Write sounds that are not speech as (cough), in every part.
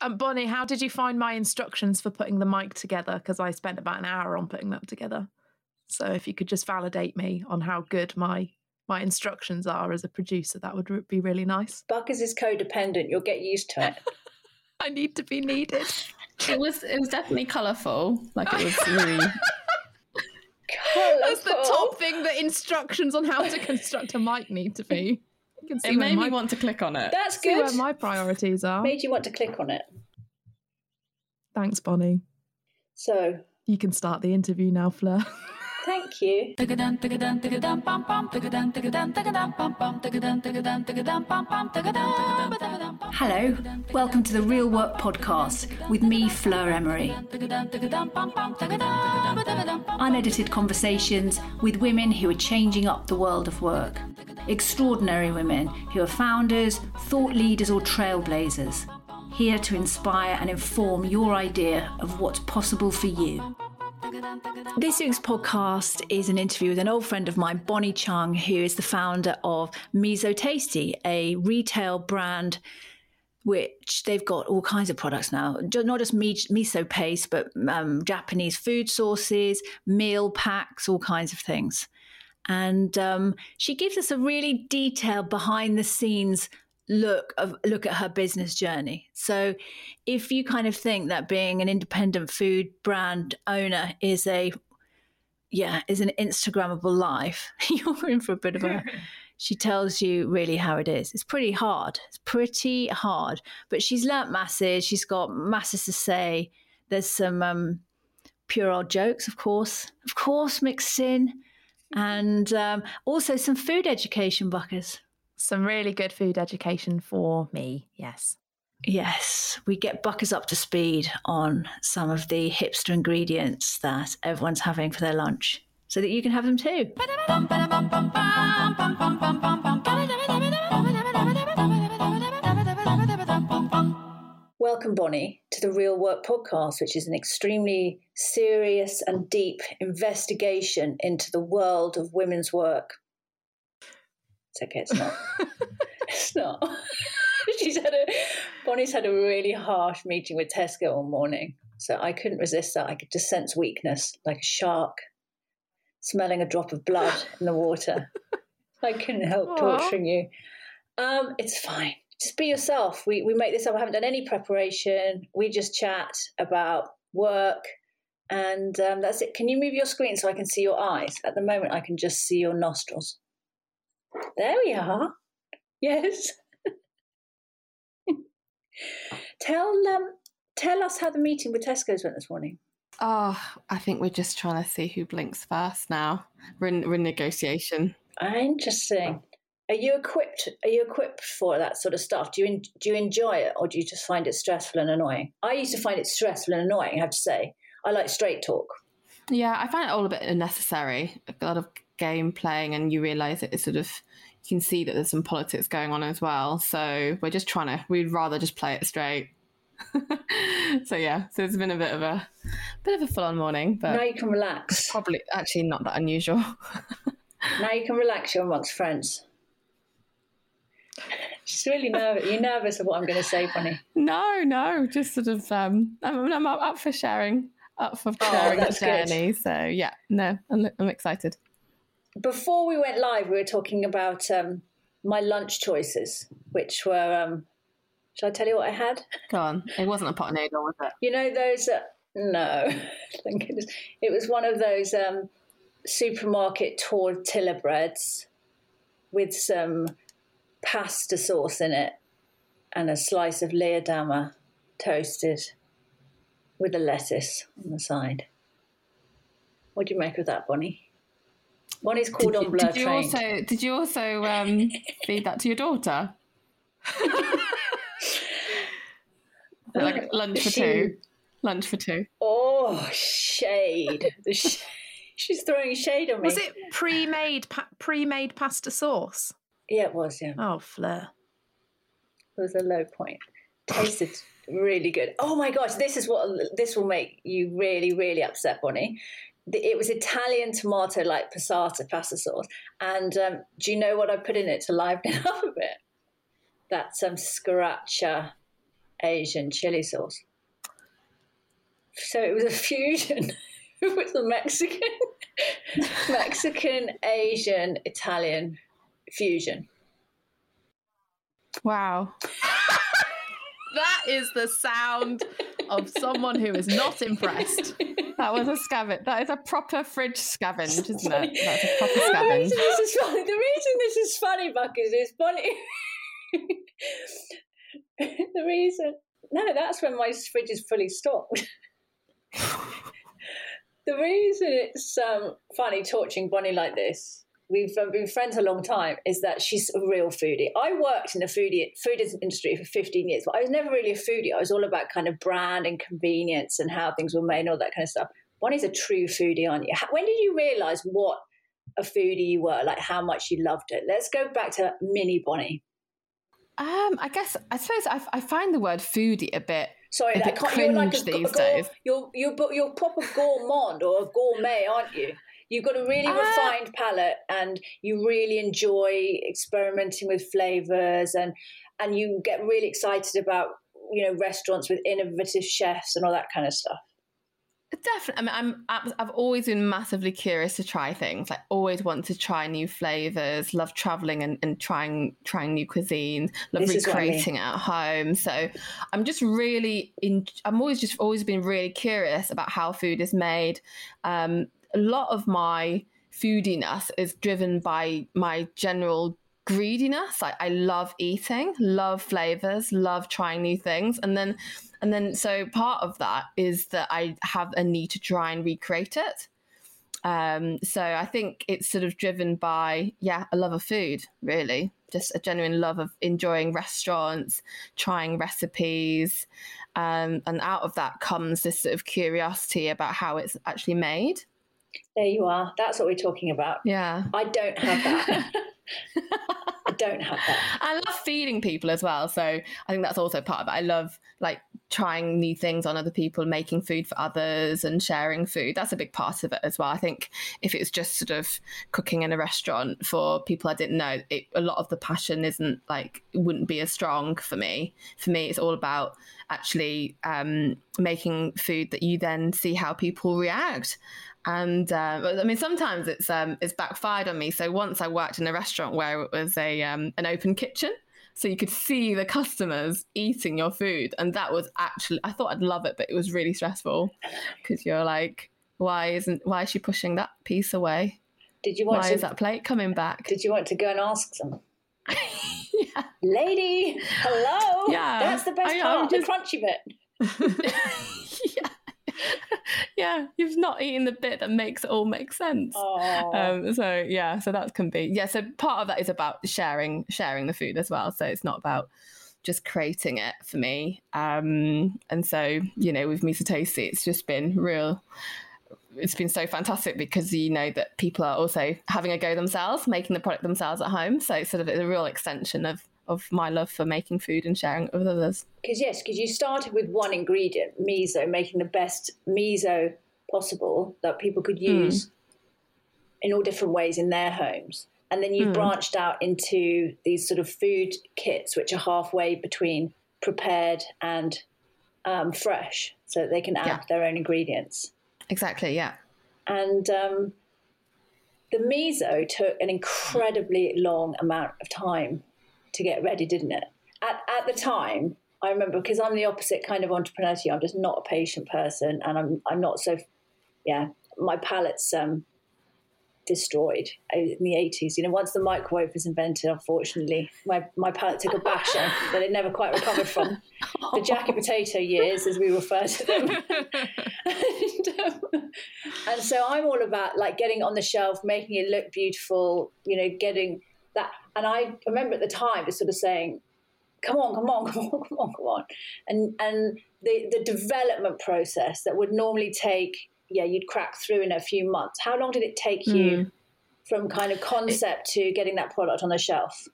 Um, Bonnie, how did you find my instructions for putting the mic together? Because I spent about an hour on putting that together. So if you could just validate me on how good my my instructions are as a producer, that would be really nice. Buckers is codependent. You'll get used to it. (laughs) (laughs) I need to be needed. It was it was definitely colourful. Like it was really (laughs) That's the top thing that instructions on how to construct a mic need to be. You can see it made my, me want to click on it. That's good. where my priorities are. Made you want to click on it. Thanks, Bonnie. So you can start the interview now, Fleur. (laughs) Thank you. Hello, welcome to the Real Work Podcast with me, Fleur Emery. Unedited conversations with women who are changing up the world of work. Extraordinary women who are founders, thought leaders, or trailblazers. Here to inspire and inform your idea of what's possible for you. This week's podcast is an interview with an old friend of mine, Bonnie Chung, who is the founder of Miso Tasty, a retail brand which they've got all kinds of products now, not just miso paste, but um, Japanese food sauces, meal packs, all kinds of things. And um, she gives us a really detailed behind the scenes look of look at her business journey. So if you kind of think that being an independent food brand owner is a yeah, is an Instagrammable life, (laughs) you're in for a bit of a (laughs) she tells you really how it is. It's pretty hard. It's pretty hard. But she's learnt masses. She's got masses to say. There's some um, pure old jokes, of course, of course, mixed in, and um, also some food education buckers. Some really good food education for me, yes. Yes, we get Buckers up to speed on some of the hipster ingredients that everyone's having for their lunch so that you can have them too. Welcome, Bonnie, to the Real Work Podcast, which is an extremely serious and deep investigation into the world of women's work. It's okay. (laughs) It's not. it's (laughs) not. She's had a. Bonnie's had a really harsh meeting with Tesco all morning, so I couldn't resist that. I could just sense weakness, like a shark smelling a drop of blood (laughs) in the water. I couldn't help Aww. torturing you. Um, it's fine. Just be yourself. We we make this up. I haven't done any preparation. We just chat about work, and um, that's it. Can you move your screen so I can see your eyes? At the moment, I can just see your nostrils. There we are. Yes. (laughs) tell um, tell us how the meeting with Tesco's went this morning. Oh, I think we're just trying to see who blinks first now. We're in, we're in negotiation. Interesting. Are you equipped? Are you equipped for that sort of stuff? Do you do you enjoy it, or do you just find it stressful and annoying? I used to find it stressful and annoying. I have to say, I like straight talk. Yeah, I find it all a bit unnecessary. A lot of game playing and you realize it's sort of you can see that there's some politics going on as well. So we're just trying to we'd rather just play it straight. (laughs) so yeah, so it's been a bit of a bit of a full on morning, but now you can relax. Probably actually not that unusual. (laughs) now you can relax. You're amongst friends. She's really nervous. You're nervous of what I'm going to say, Bonnie. No, no, just sort of. Um, I'm, I'm up for sharing, up for oh, sharing oh, the journey. Good. So yeah, no, I'm, I'm excited before we went live, we were talking about um, my lunch choices, which were. Um, shall I tell you what I had? Go on. It wasn't a pot noodle, was it? You know those? Uh, no, (laughs) thank goodness. It was one of those um, supermarket tortilla breads with some pasta sauce in it and a slice of Leerdammer toasted with a lettuce on the side. What do you make of that, Bonnie? One is called on blur did you trained. Also, did you also um, (laughs) feed that to your daughter? (laughs) like lunch for two. Lunch for two. Oh, shade! sh- she's throwing shade on me. Was it pre-made pa- pre-made pasta sauce? Yeah, it was. Yeah. Oh, Fleur. It was a low point. Tasted really good. Oh my gosh, this is what this will make you really, really upset, Bonnie it was Italian tomato like passata pasta sauce. And um, do you know what I put in it to liven (laughs) it up a bit? That's some um, sriracha Asian chili sauce. So it was a fusion. (laughs) with the Mexican, (laughs) Mexican, Asian, Italian fusion. Wow. that is the sound of someone who is not (laughs) impressed. That was a scavenge. That is a proper fridge scavenge, isn't it? That's a proper The scavenge. reason this is funny, the reason this is funny, Buck, is it's funny. (laughs) the reason, no, that's when my fridge is fully stocked. (laughs) the reason it's um, funny torching Bonnie like this, we've um, been friends a long time, is that she's a real foodie. I worked in the foodie food industry for 15 years, but I was never really a foodie. I was all about kind of brand and convenience and how things were made and all that kind of stuff. Bonnie's a true foodie, aren't you? When did you realize what a foodie you were, like how much you loved it? Let's go back to mini Bonnie. Um, I guess I suppose I, I find the word foodie a bit. Sorry, A that bit can't, you're like a, cringe go- these days. You're you're you're proper gourmand or a gourmet, aren't you? You've got a really Ah. refined palate, and you really enjoy experimenting with flavors, and and you get really excited about you know restaurants with innovative chefs and all that kind of stuff. Definitely. I mean, I'm, I've always been massively curious to try things. Like, always want to try new flavors. Love traveling and, and trying trying new cuisines. Love This is what I mean. recreating at home. So, I'm just really in. I'm always just always been really curious about how food is made. Um, a lot of my foodiness is driven by my general greediness. Like, I love eating, love flavors, love trying new things, and then and then, so part of that is that I have a need to try and recreate it. Um, so I think it's sort of driven by, yeah, a love of food, really. Just a genuine love of enjoying restaurants, trying recipes. Um, and out of that comes this sort of curiosity about how it's actually made. There you are. That's what we're talking about. Yeah. I don't have that. (laughs) I don't have that. I love feeding people as well. So I think that's also part of it. I love like trying new things on other people, making food for others and sharing food. That's a big part of it as well. I think if it's just sort of cooking in a restaurant for people I didn't know, it, a lot of the passion isn't like, wouldn't be as strong for me. For me, it's all about actually um, making food that you then see how people react. And uh, I mean, sometimes it's um, it's backfired on me. So once I worked in a restaurant where it was a um, an open kitchen, so you could see the customers eating your food, and that was actually I thought I'd love it, but it was really stressful because you're like, why isn't why is she pushing that piece away? Did you want Why to? is that plate coming back? Did you want to go and ask them? (laughs) yeah. Lady, hello. Yeah, that's the best I part, I'm the crunchy bit. (laughs) (laughs) yeah. (laughs) yeah, you've not eaten the bit that makes it all make sense. Oh, Um, so yeah, so that can be yeah. So part of that is about sharing sharing the food as well. So it's not about just creating it for me. Um, and so you know, with Miso Tasty, it's just been real. It's been so fantastic because you know that people are also having a go themselves, making the product themselves at home. So it's sort of a real extension of of my love for making food and sharing it with others. because yes, because you started with one ingredient, miso, making the best miso possible that people could use in all different ways in their homes. And then you Mm. branched out into these sort of food kits, which are halfway between prepared and um, fresh, so that they can add Yeah. their own ingredients. Exactly. Yeah. And um, the miso took an incredibly long amount of time to get ready, didn't it? At, at the time, I remember because I'm the opposite kind of entrepreneur to you. I'm just not a patient person, and I'm I'm not so. Yeah, my palate's um, destroyed in the 80s. You know, once the microwave was invented, unfortunately, my my palate took a bashing (laughs) that it never quite recovered from. The Jacket Potato years, as we refer to them (laughs) (laughs) and, um, and so I'm all about like getting on the shelf, making it look beautiful, you know, getting that. And I remember at the time just sort of saying, "Come on, come on, (laughs) come on, come on, come on," and and the the development process that would normally take, yeah, you'd crack through in a few months. How long did it take you from kind of concept to getting that product on the shelf?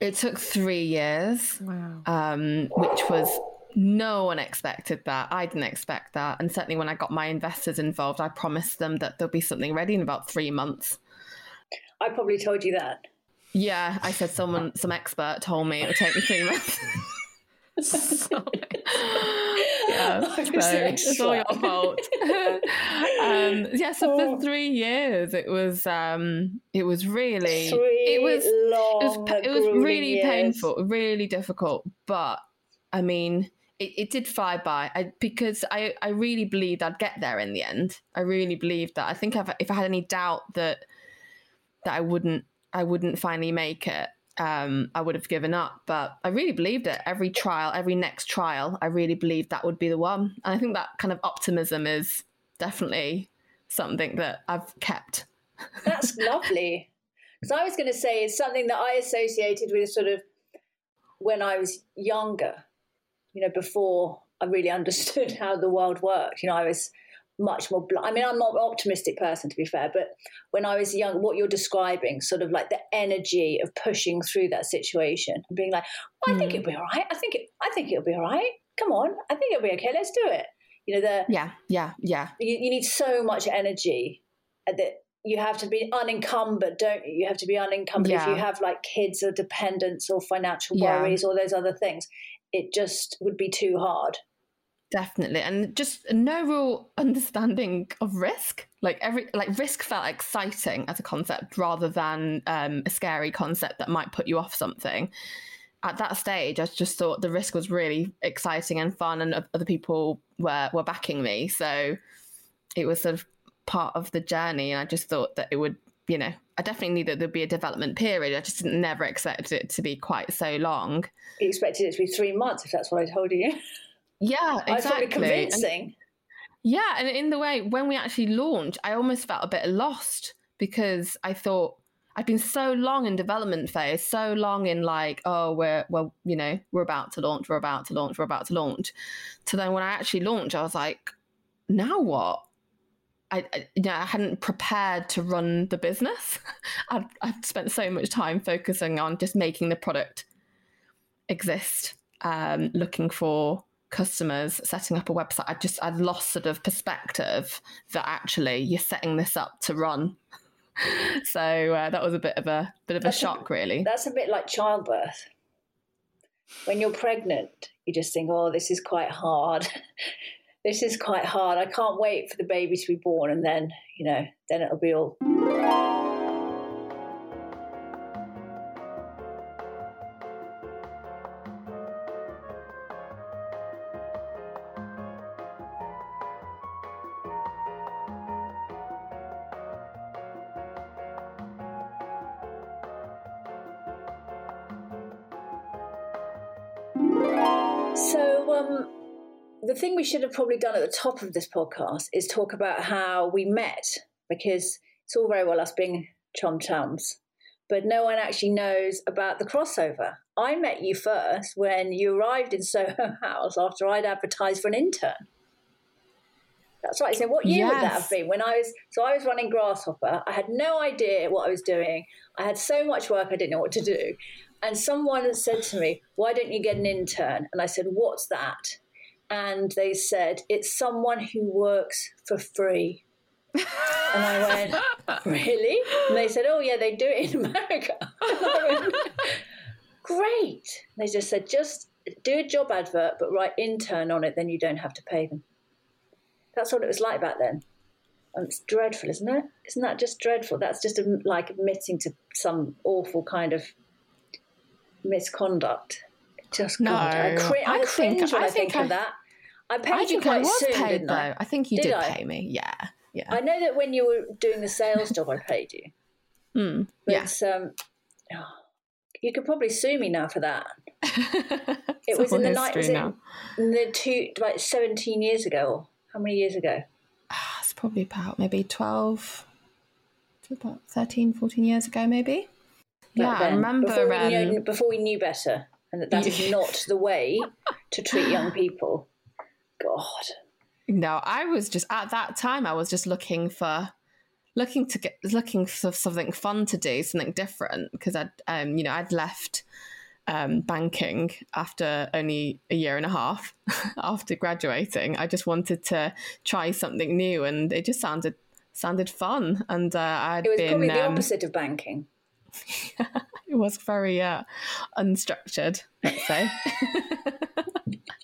It took three years. Wow. um, which was no one expected that. I didn't expect that. And certainly when I got my investors involved, I promised them that there'll be something ready in about three months. I probably told you that. Yeah, I said someone, some expert told me it would take me three months. (laughs) (laughs) yeah, (laughs) so it's all your fault. um, yeah, so for oh. three years, it was um, it was really three it was long, it was, it was really years. painful, really difficult. But I mean, it, it did fly by I, because I, I really believed I'd get there in the end. I really believed that. I think if, if I had any doubt that that I wouldn't I wouldn't finally make it, um, I would have given up. But I really believed it. Every trial, every next trial, I really believed that would be the one. And I think that kind of optimism is definitely something that I've kept. (laughs) That's lovely. Because I was going to say it's something that I associated with sort of when I was younger, you know, before I really (laughs) understood how the world worked. You know, I was much more. I mean, I'm not an optimistic person to be fair, but when I was young, what you're describing, sort of like the energy of pushing through that situation and being like, oh, I think it'll be mm. all right. I think it, I think it'll be all right. Come on, I think it'll be okay. Let's do it. You know, the yeah, yeah, yeah. You, you need so much energy uh, that you have to be unencumbered, don't you? You have to be unencumbered yeah. if you have like kids or dependents or financial yeah. worries or those other things. It just would be too hard. Definitely. And just no real (laughs) understanding of risk. Like every like risk felt exciting as a concept rather than um, a scary concept that might put you off something. At that stage, I just thought the risk was really exciting and fun, and other people were were backing me. So it was sort of part of the journey, and I just thought that it would, you know, I definitely knew that there'd be a development period. I just never expected it to be quite so long. You expected it to be three months, if that's what I told you. (laughs) Yeah, exactly. convincing. And, yeah, and in the way when we actually launched, I almost felt a bit lost because I thought I'd been so long in development phase, so long in like, oh, we're well, you know, we're about to launch, we're about to launch, we're about to launch. So then when I actually launched, I was like, now what? I, I, you know, I hadn't prepared to run the business. (laughs) I'd, I'd spent so much time focusing on just making the product exist, um, looking for customers setting up a website i just i'd lost sort of perspective that actually you're setting this up to run. (laughs) So uh, that was a bit of a bit of a shock a, really. that's a bit like childbirth. When you're pregnant you just think oh this is quite hard. (laughs) This is quite hard. I can't wait for the baby to be born and then you know then it'll be all thing we should have probably done at the top of this podcast is talk about how we met, because it's all very well us being chum chums, but no one actually knows about the crossover. I met you first when you arrived in (laughs) Soho House after I'd advertised for an intern. That's right. So what year yes. would that have been? When I was so I was running Grasshopper. I had no idea what I was doing. I had so much work I didn't know what to do. And someone said to me, "Why don't you get an intern?" And I said, "What's that?" And they said it's someone who works for free. and I went, (laughs) really? And they said, oh yeah, they do it in (laughs) America. Went, Great. They just said, just do a job advert, but write intern on it, then you don't have to pay them. That's what it was like back then. And it's dreadful, isn't it? Isn't that just dreadful? That's just um, like admitting to some awful kind of misconduct. Just no, God, I, cr- I, I cringe think, when I, I think, think of that. I paid I you quite I was soon, paid though. I? I? think you did, did pay me. Yeah, yeah. I know that when you were doing the sales job, I paid you. Mm, but yeah. um, oh, you could probably sue me now for that. (laughs) it was in the night. Was now. in the two like seventeen years ago? How many years ago? Oh, it's probably about maybe 12, about 13, 14 years ago, maybe. But yeah, then, I remember before we, knew, before we knew better, and that that is (laughs) not the way to treat young people. God. No, I was just at that time. I was just looking for looking to get looking for something fun to do, something different because I'd um, you know I'd left um, banking after only a year and a half (laughs) after graduating. I just wanted to try something new, and it just sounded sounded fun. And uh, I'd it was been, probably the um, opposite of banking. (laughs) it was very uh, unstructured, let's say. (laughs)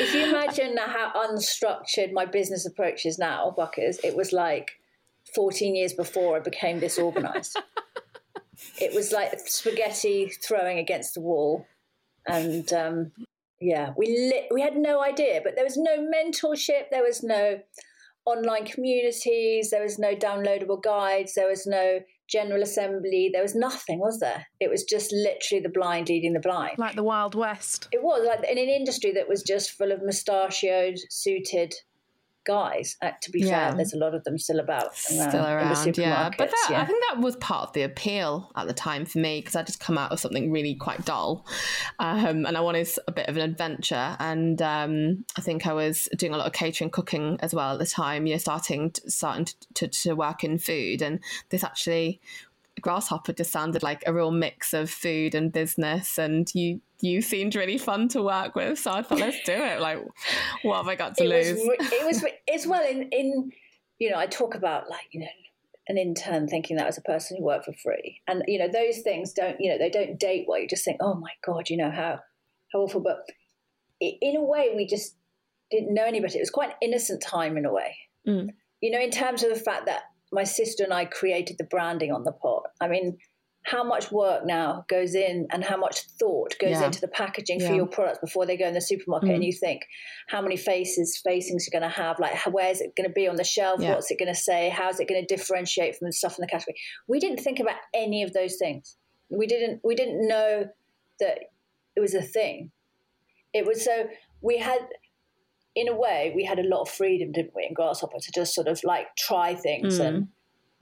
if you imagine how unstructured my business approach is now, Buckers, it was like 14 years before I became this organized. it was like spaghetti throwing against the wall. And um, yeah, we we had no idea, but there was no mentorship, there was no online communities, there was no downloadable guides, there was no General Assembly. There was nothing, was there? It was just literally the blind leading the blind. Like the Wild West. It was like in an industry that was just full of mustachioed, suited guys. Uh, to be yeah. fair, there's a lot of them still about, around, still around, yeah. But that, yeah. I think that was part of the appeal at the time for me because I just come out of something really quite dull, um, and I wanted a bit of an adventure. And um, I think I was doing a lot of catering, cooking as well at the time. You know, starting to, starting to, to, to work in food, and this actually grasshopper just sounded like a real mix of food and business and you you seemed really fun to work with so i thought let's do it. Like what have i got to it lose? was, it was as well in in you know i talk about like you know an intern thinking that was a person who worked for free. And you know those things don't you know they don't date well. You just think oh my god you know how how awful. But in a way we just didn't know anybody it was quite an innocent time in a way. Mm. you know in terms of the fact that my sister and I created the branding on the pot. I mean, how much work now goes in and how much thought goes yeah. into the packaging yeah. for your products before they go in the supermarket mm. and you think how many faces facings you're going to have like where's it going to be on the shelf yeah. what's it going to say how's it going to differentiate from the stuff in the category we didn't think about any of those things we didn't we didn't know that it was a thing it was so we had in a way, we had a lot of freedom, didn't we, in Grasshopper to just sort of like try things mm. and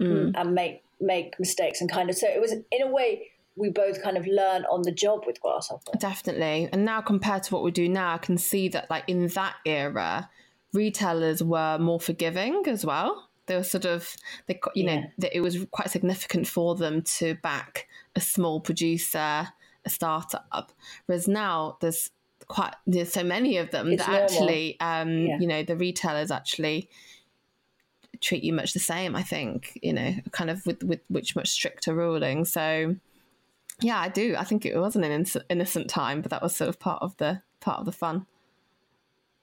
mm. and make make mistakes and kind of so it was in a way we both kind of learn on the job with Grasshopper. Definitely. And now compared to what we do now, I can see that like in that era, retailers were more forgiving as well. They were sort of, they, you yeah. know, that it was quite significant for them to back a small producer, a startup. Whereas now there's quite there's so many of them it's that normal. actually um, yeah. you know the retailers actually treat you much the same i think you know kind of with with which much stricter ruling. So yeah i do. I think it wasn't an innocent time but that was sort of part of the part of the fun.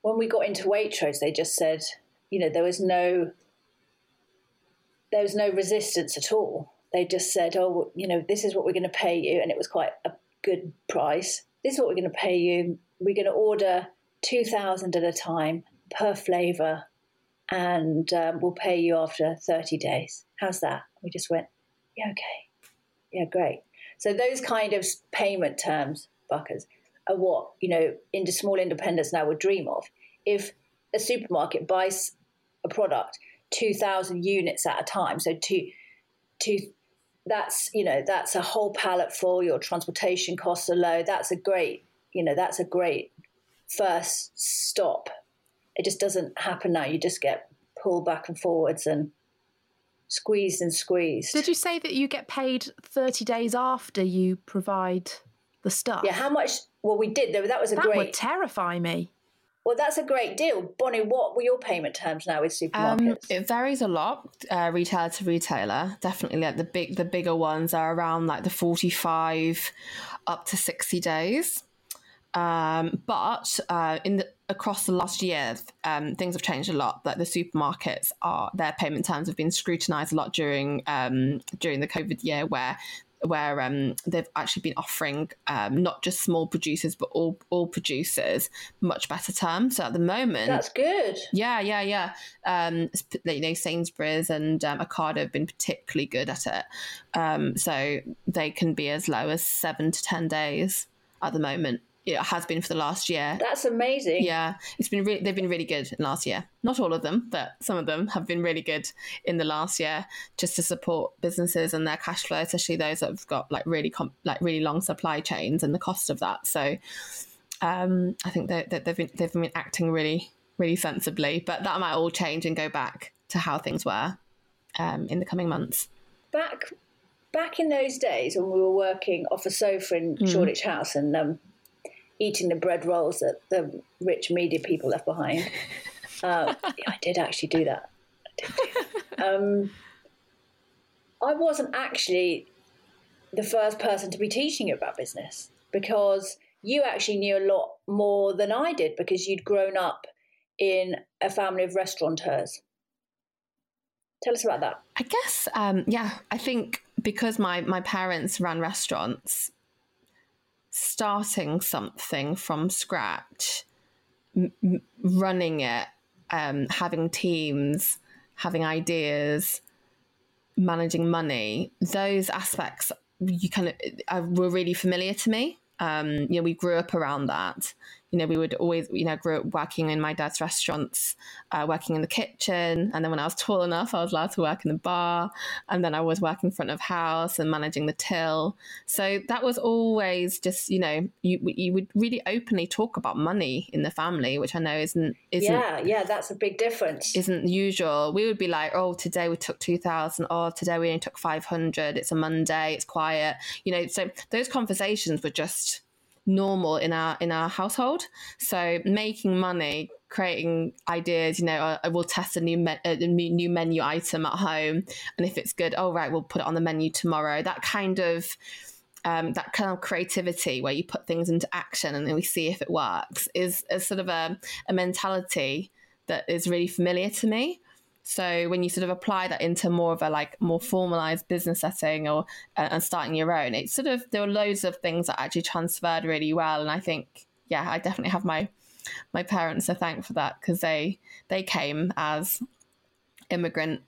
When we got into waitrose they just said you know there was no there was no resistance at all. They just said oh you know this is what we're going to pay you and it was quite a good price. This is what we're going to pay you. We're going to order 2,000 at a time per flavour and um, we'll pay you after 30 days. How's that? We just went, yeah, okay. Yeah, great. So those kind of payment terms, Buckers, are what, you know, into small independents now would dream of. If a supermarket buys a product 2,000 units at a time, so two, two, that's, you know, that's a whole pallet full, your transportation costs are low, that's a great you know, that's a great first stop. It just doesn't happen now. You just get pulled back and forwards and squeezed and squeezed. Did you say that you get paid 30 days after you provide the stuff? Yeah, how much? Well, we did. Though. That was a that great. That would terrify me. Well, that's a great deal. Bonnie, what were your payment terms now with supermarkets? Um, it varies a lot, uh, retailer to retailer. Definitely, like the big, the bigger ones are around like the forty-five up to sixty days. Um, but uh, in the, across the last year, um, things have changed a lot. Like the supermarkets are their payment terms have been scrutinised a lot during um, during the COVID year, where where um, they've actually been offering um, not just small producers but all all producers much better terms. So at the moment, that's good. Yeah, yeah, yeah. Um, you know, Sainsbury's and um, Ocado have been particularly good at it. Um, so they can be as low as seven to ten days at the moment it has been for the last year. That's amazing. Yeah, it's been re- they've been really good in last year. Not all of them, but some of them have been really good in the last year, just to support businesses and their cash flow, especially those that have got like really com- like really long supply chains and the cost of that. So, um, I think that they, they've been they've been acting really really sensibly, but that might all change and go back to how things were um, in the coming months. Back back in those days when we were working off a sofa in mm. Shoreditch House and um, eating the bread rolls that the rich media people left behind. (laughs) Uh, I did actually do that. I, do that. Um, I wasn't actually the first person to be teaching you about business because you actually knew a lot more than I did because you'd grown up in a family of restaurateurs. Tell us about that. I guess, um, yeah, I think because my my parents ran restaurants, starting something from scratch, m- running it, um, having teams, having ideas, managing money, those aspects you kind of uh, were really familiar to me. Um, you know, we grew up around that you know, we would always, you know, grew up working in my dad's restaurants, uh, working in the kitchen. And then when I was tall enough, I was allowed to work in the bar. And then I was working front of house and managing the till. So that was always just, you know, you, you would really openly talk about money in the family, which I know isn't, isn't yeah, yeah, that's a big difference. Isn't usual. We would be like, oh, today we took 2000. Oh, today we only took 500. It's a Monday. It's quiet. You know, so those conversations were just, normal in our in our household. So making money, creating ideas. You know, I, will test a new me- a new menu item at home, and if it's good, oh right, we'll put it on the menu tomorrow. That kind of um, that kind of creativity where you put things into action and then we see if it works is, is sort of a, a mentality that is really familiar to me. So when you sort of apply that into more of a like more formalized business setting or uh, and starting your own, it's sort of there were loads of things that actually transferred really well. And I think, yeah, I definitely have my my parents to thank for that because they they came as immigrants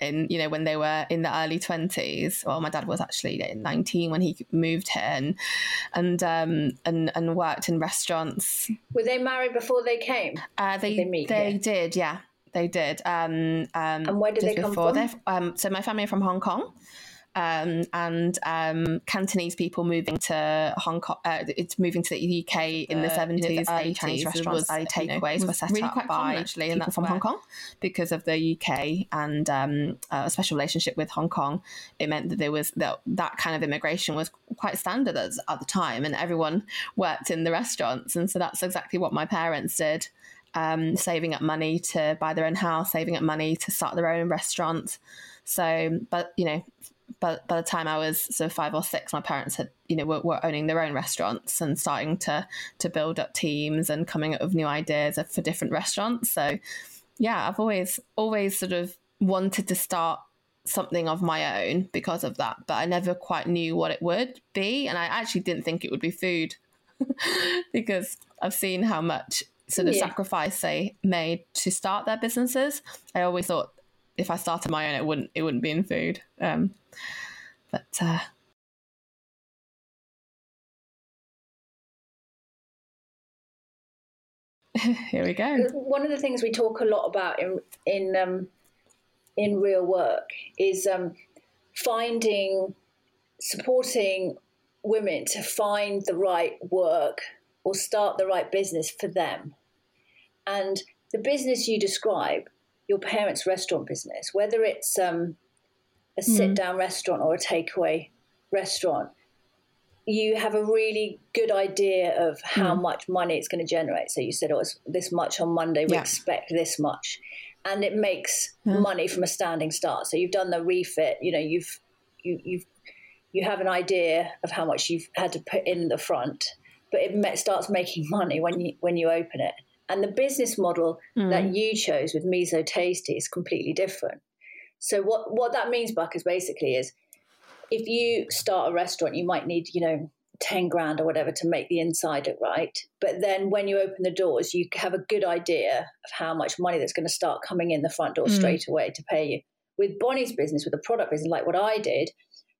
in you know when they were in the early 20s well my dad was actually 19 when he moved here and and um and, and worked in restaurants. Were they married before they came? Uh, they did they, they did yeah they did. Um, um, and where did they come from? Um, so my family are from Hong Kong. Um, and um, Cantonese people moving to Hong Kong. Uh, it's moving to the UK in the seventies. Uh, Chinese restaurants, was, takeaways you know, were set really up quite by actually, people from Hong Kong because of the UK and um, uh, a special relationship with Hong Kong. It meant that there was that that kind of immigration was quite standard at, at the time, and everyone worked in the restaurants, and so that's exactly what my parents did um, saving up money to buy their own house, saving up money to start their own restaurant. So, but you know, but by the time I was sort of five or six, my parents had, you know, were, were, owning their own restaurants and starting to to build up teams and coming up with new ideas for different restaurants. So, yeah, I've always always sort of wanted to start something of my own because of that, but I never quite knew what it would be, and I actually didn't think it would be food (laughs) because I've seen how much sort the yeah. sacrifice they made to start their businesses. I always thought if I started my own, it wouldn't it wouldn't be in food. Um, but uh, (laughs) here we go. One of the things we talk a lot about in in um, in real work is um, finding supporting women to find the right work or start the right business for them. And the business you describe, your parents' restaurant business, whether it's um, a mm. sit down restaurant or a takeaway restaurant, you have a really good idea of how mm. much money it's going to generate. So you said, oh, it's this much on Monday, we yeah. expect this much. And it makes yeah. money from a standing start. So you've done the refit, you know, you've, you, you've, you have an idea of how much you've had to put in the front but it starts making (laughs) money when you when you open it. And the business model mm. that you chose with Miso Tasty is completely different. So what what that means, Buck, is basically is if you start a restaurant, you might need you know ten grand or whatever to make the inside it right. But then when you open the doors, you have a good idea of how much money that's going to start coming in the front door mm. straight away to pay you. With Bonnie's business, with the product business, like what I did,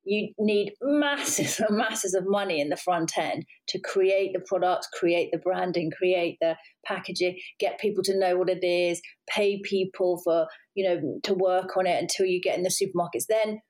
you need masses and masses of money in the front end to create the product, create the branding, create the packaging, get people to know what it is, pay people for, you know, to work on it until you get in the supermarkets. Then,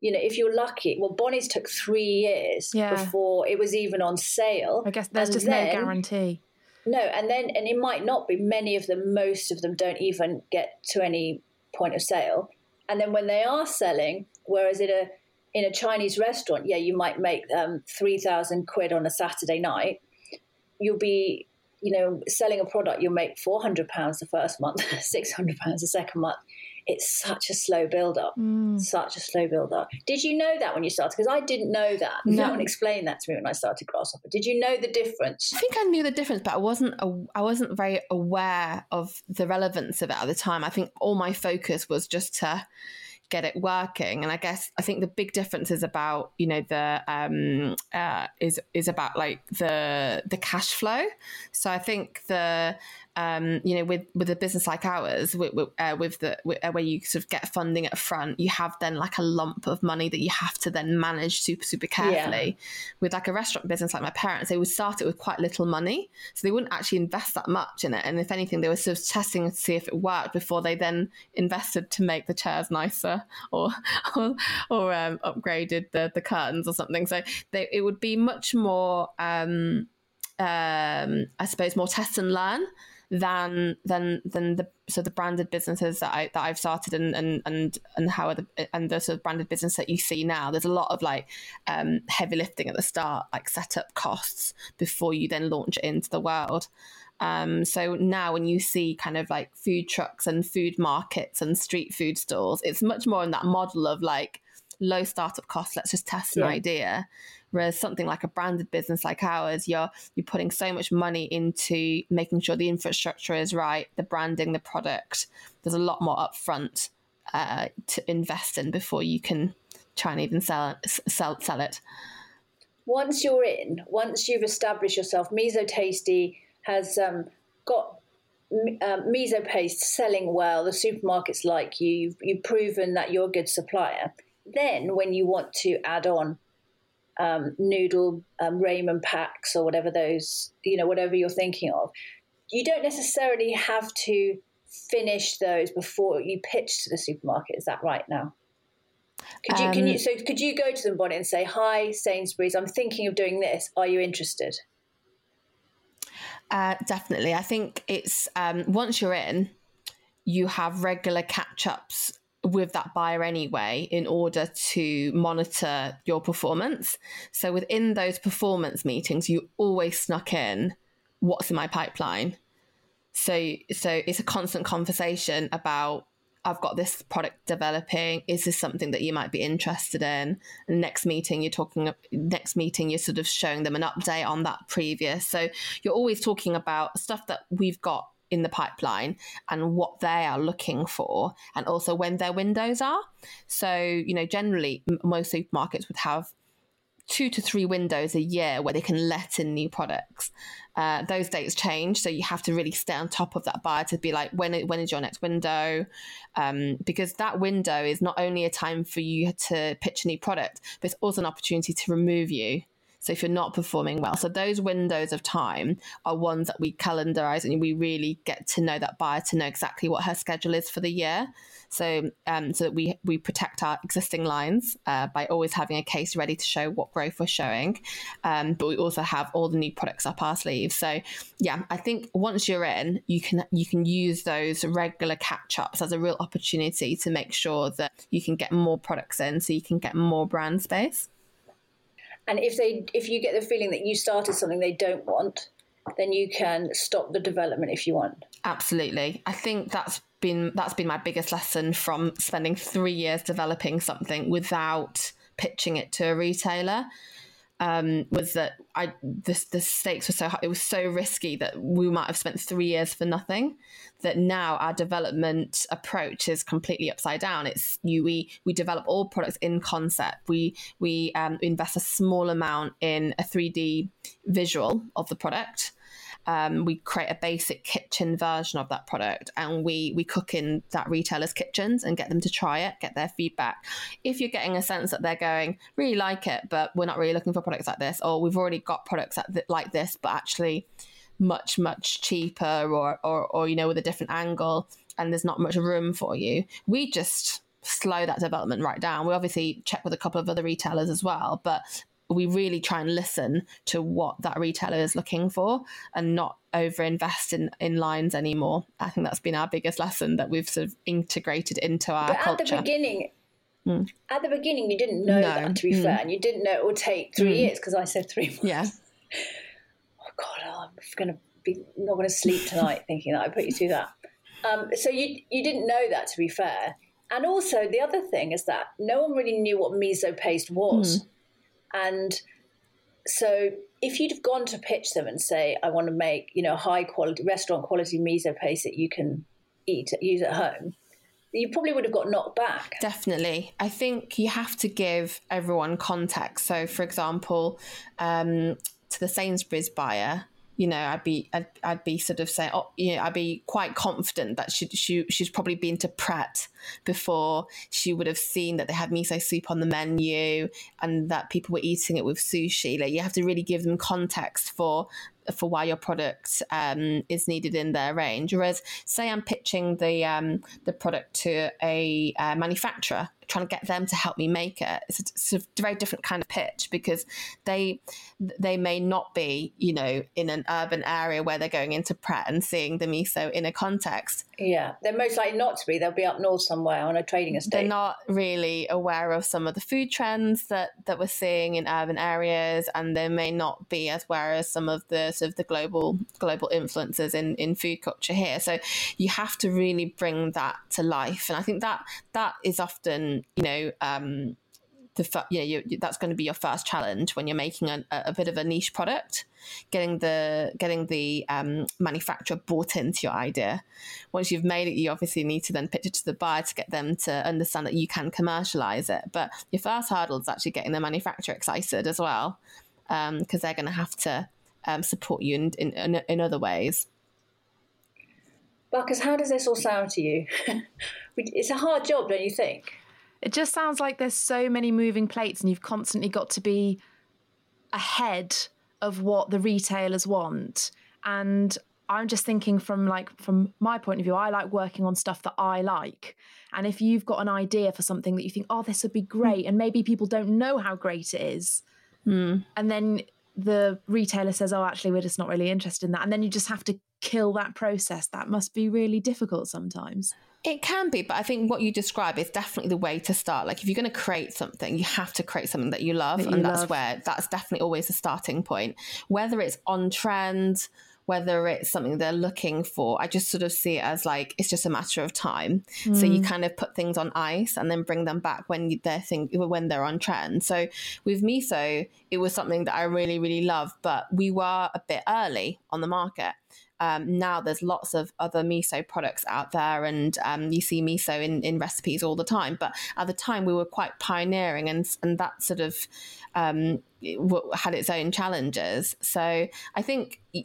you know, if you're lucky, well, Bonnie's took three years yeah. before it was even on sale. I guess there's just then, no guarantee. No, and then, and it might not be, many of them, most of them don't even get to any point of sale. And then when they are selling, whereas it a in a Chinese restaurant, yeah, you might make um, 3,000 quid on a Saturday night. You'll be you know, selling a product, you'll make four hundred pounds the first month, (laughs) six hundred pounds the second month. It's such a slow build up, Mm. such a slow build up. Did you know that when you started? Because I didn't know that. No. No one explained that to me when I started Grasshopper. Did you know the difference? I think I knew the difference, but I wasn't. a- I wasn't very aware of the relevance of it at the time. I think all my focus was just to get it working, and I guess I think the big difference is about you know the um uh, is is about like the the cash flow. So I think the um, you know, with with a business like ours, with, with, uh, with the with, uh, where you sort of get funding at front, you have then like a lump of money that you have to then manage super super carefully. With like a restaurant business like my parents, they would start it with quite little money, so they wouldn't actually invest that much in it. And if anything, they were sort of testing to see if it worked before they then invested to make the chairs nicer or (laughs) or, or um, upgraded the the curtains or something. So they, it would be much more. Um, um, I suppose more test and learn than than than the so the branded businesses that I that I've started and and and and how are the and the sort of branded business that you see now. There's a lot of like um, heavy lifting at the start, like setup costs before you then launch it into the world. Um, so now when you see kind of like food trucks and food markets and street food stalls, it's much more in that model of like low startup costs. Let's just test an Yeah. idea. Whereas something like a branded business like ours, you're you're putting so much money into making sure the infrastructure is right, the branding, the product. There's a lot more upfront uh, to invest in before you can try and even sell sell sell it. once you're in, once you've established yourself, Miso Tasty has um, got um, Miso Paste selling well. The supermarkets like you. You've, you've proven that you're a good supplier. Then, when you want to add on um, noodle um, ramen packs or whatever those, you know, whatever you're thinking of, you don't necessarily have to finish those before you pitch to the supermarket. Is that right now? Could you, can you, Um, so could you go to them, Bonnie, and say, "Hi, Sainsbury's, I'm thinking of doing this. Are you interested?" Uh, definitely. I think it's um, once you're in, you have regular catch ups with that buyer anyway in order to monitor your performance. So within those performance meetings, you always snuck in what's in my pipeline. So so it's a constant conversation about I've got this product developing. Is this something that you might be interested in? And next meeting, you're talking. Next meeting, you're sort of showing them an update on that previous. So you're always talking about stuff that we've got in the pipeline and what they are looking for, and also when their windows are. So you know, generally, m- most supermarkets would have two to three windows a year where they can let in new products. Uh, those dates change, so you have to really stay on top of that buyer to be like, when when is your next window? Um, because that window is not only a time for you to pitch a new product, but it's also an opportunity to remove you. So if you're not performing well, so those windows of time are ones that we calendarize and we really get to know that buyer to know exactly what her schedule is for the year. So, um, so that we we protect our existing lines uh, by always having a case ready to show what growth we're showing, um, but we also have all the new products up our sleeves. So, yeah, I think once you're in, you can you can use those regular catch ups as a real opportunity to make sure that you can get more products in, so you can get more brand space. And if they, if you get the feeling that you started something they don't want, then you can stop the development if you want. Absolutely. I think that's been that's been my biggest lesson from spending 3 years developing something without pitching it to a retailer. Um, was that I the, the stakes were so high, it was so risky that we might have spent three years for nothing. That now our development approach is completely upside down. It's you we we develop all products in concept. We we um, invest a small amount in a three D visual of the product um, we create a basic kitchen version of that product and we we cook in that retailer's kitchens and get them to try it get their feedback. If you're getting a sense that they're going really like it but we're not really looking for products like this or we've already got products like this but actually much much cheaper or, or or you know with a different angle and there's not much room for you we just slow that development right down. We obviously check with a couple of other retailers as well but we really try and listen to what that retailer is looking for and not over invest in, in lines anymore. I think that's been our biggest lesson that we've sort of integrated into our But culture. at the beginning, Mm. at the beginning, you didn't know No. that. To be Mm. fair, and you didn't know it would take three Mm. years because I said three months. yeah, (laughs) Oh God, oh, I'm going to be not going to sleep tonight (laughs) thinking that I put you through that. Um, so you you didn't know that, to be fair. And also the other thing is that no one really knew what miso paste was, mm. And so if you'd have gone to pitch them and say, I want to make you know high quality restaurant quality miso paste that you can eat use at home, you probably would have got knocked back. Definitely. I think you have to give everyone context. So, for example, um, to the Sainsbury's buyer, you know, I'd be, I'd, I'd be sort of saying, oh, you know, I'd be quite confident that she, she, she's probably been to Pret before she would have seen that they had miso soup on the menu and that people were eating it with sushi. Like, you have to really give them context for for why your product um, is needed in their range. Whereas, say I'm pitching the um, the product to a uh, manufacturer, trying to get them to help me make it, it's a, it's a, very different kind of pitch because they they may not be, you know, in an urban area where they're going into Pret and seeing the miso in a context. Yeah, they're most likely not to be. They'll be up north somewhere on a trading estate. They're not really aware of some of the food trends that that we're seeing in urban areas, and they may not be as aware as some of the sort of the global global influences in in food culture here. So you have to really bring that to life, and I think that that is often you know. Um, the you know you, that's going to be your first challenge when you're making a, a bit of a niche product getting the getting the um, manufacturer bought into your idea once you've made it you obviously need to then pitch it to the buyer to get them to understand that you can commercialize it but your first hurdle is actually getting the manufacturer excited as well because um, they're going to have to um, support you in, in, in other ways Because how does this all sound to you? (laughs) it's a hard job, don't you think? It just sounds like there's so many moving plates and you've constantly got to be ahead of what the retailers want. And I'm just thinking from like from my point of view, I like working on stuff that I like. And if you've got an idea for something that you think, oh, this would be great, and maybe people don't know how great it is, mm. and then the retailer says, oh, actually, we're just not really interested in that, and then you just have to kill that process. That must be really difficult sometimes. It can be, but I think what you describe is definitely the way to start. Like if you're going to create something, you have to create something that you love, that you and love. that's where that's definitely always a starting point. Whether it's on trend, whether it's something they're looking for, I just sort of see it as like it's just a matter of time. Mm. So you mm. kind of put things on ice and then bring them back when they're think when they're on trend. So with miso, it was something that I really really loved, but we were a bit early on the market. Um, now there's lots of other miso products out there, and um, you see miso in, in recipes all the time. But at the time, we were quite pioneering, and and that sort of um, had its own challenges. So I think I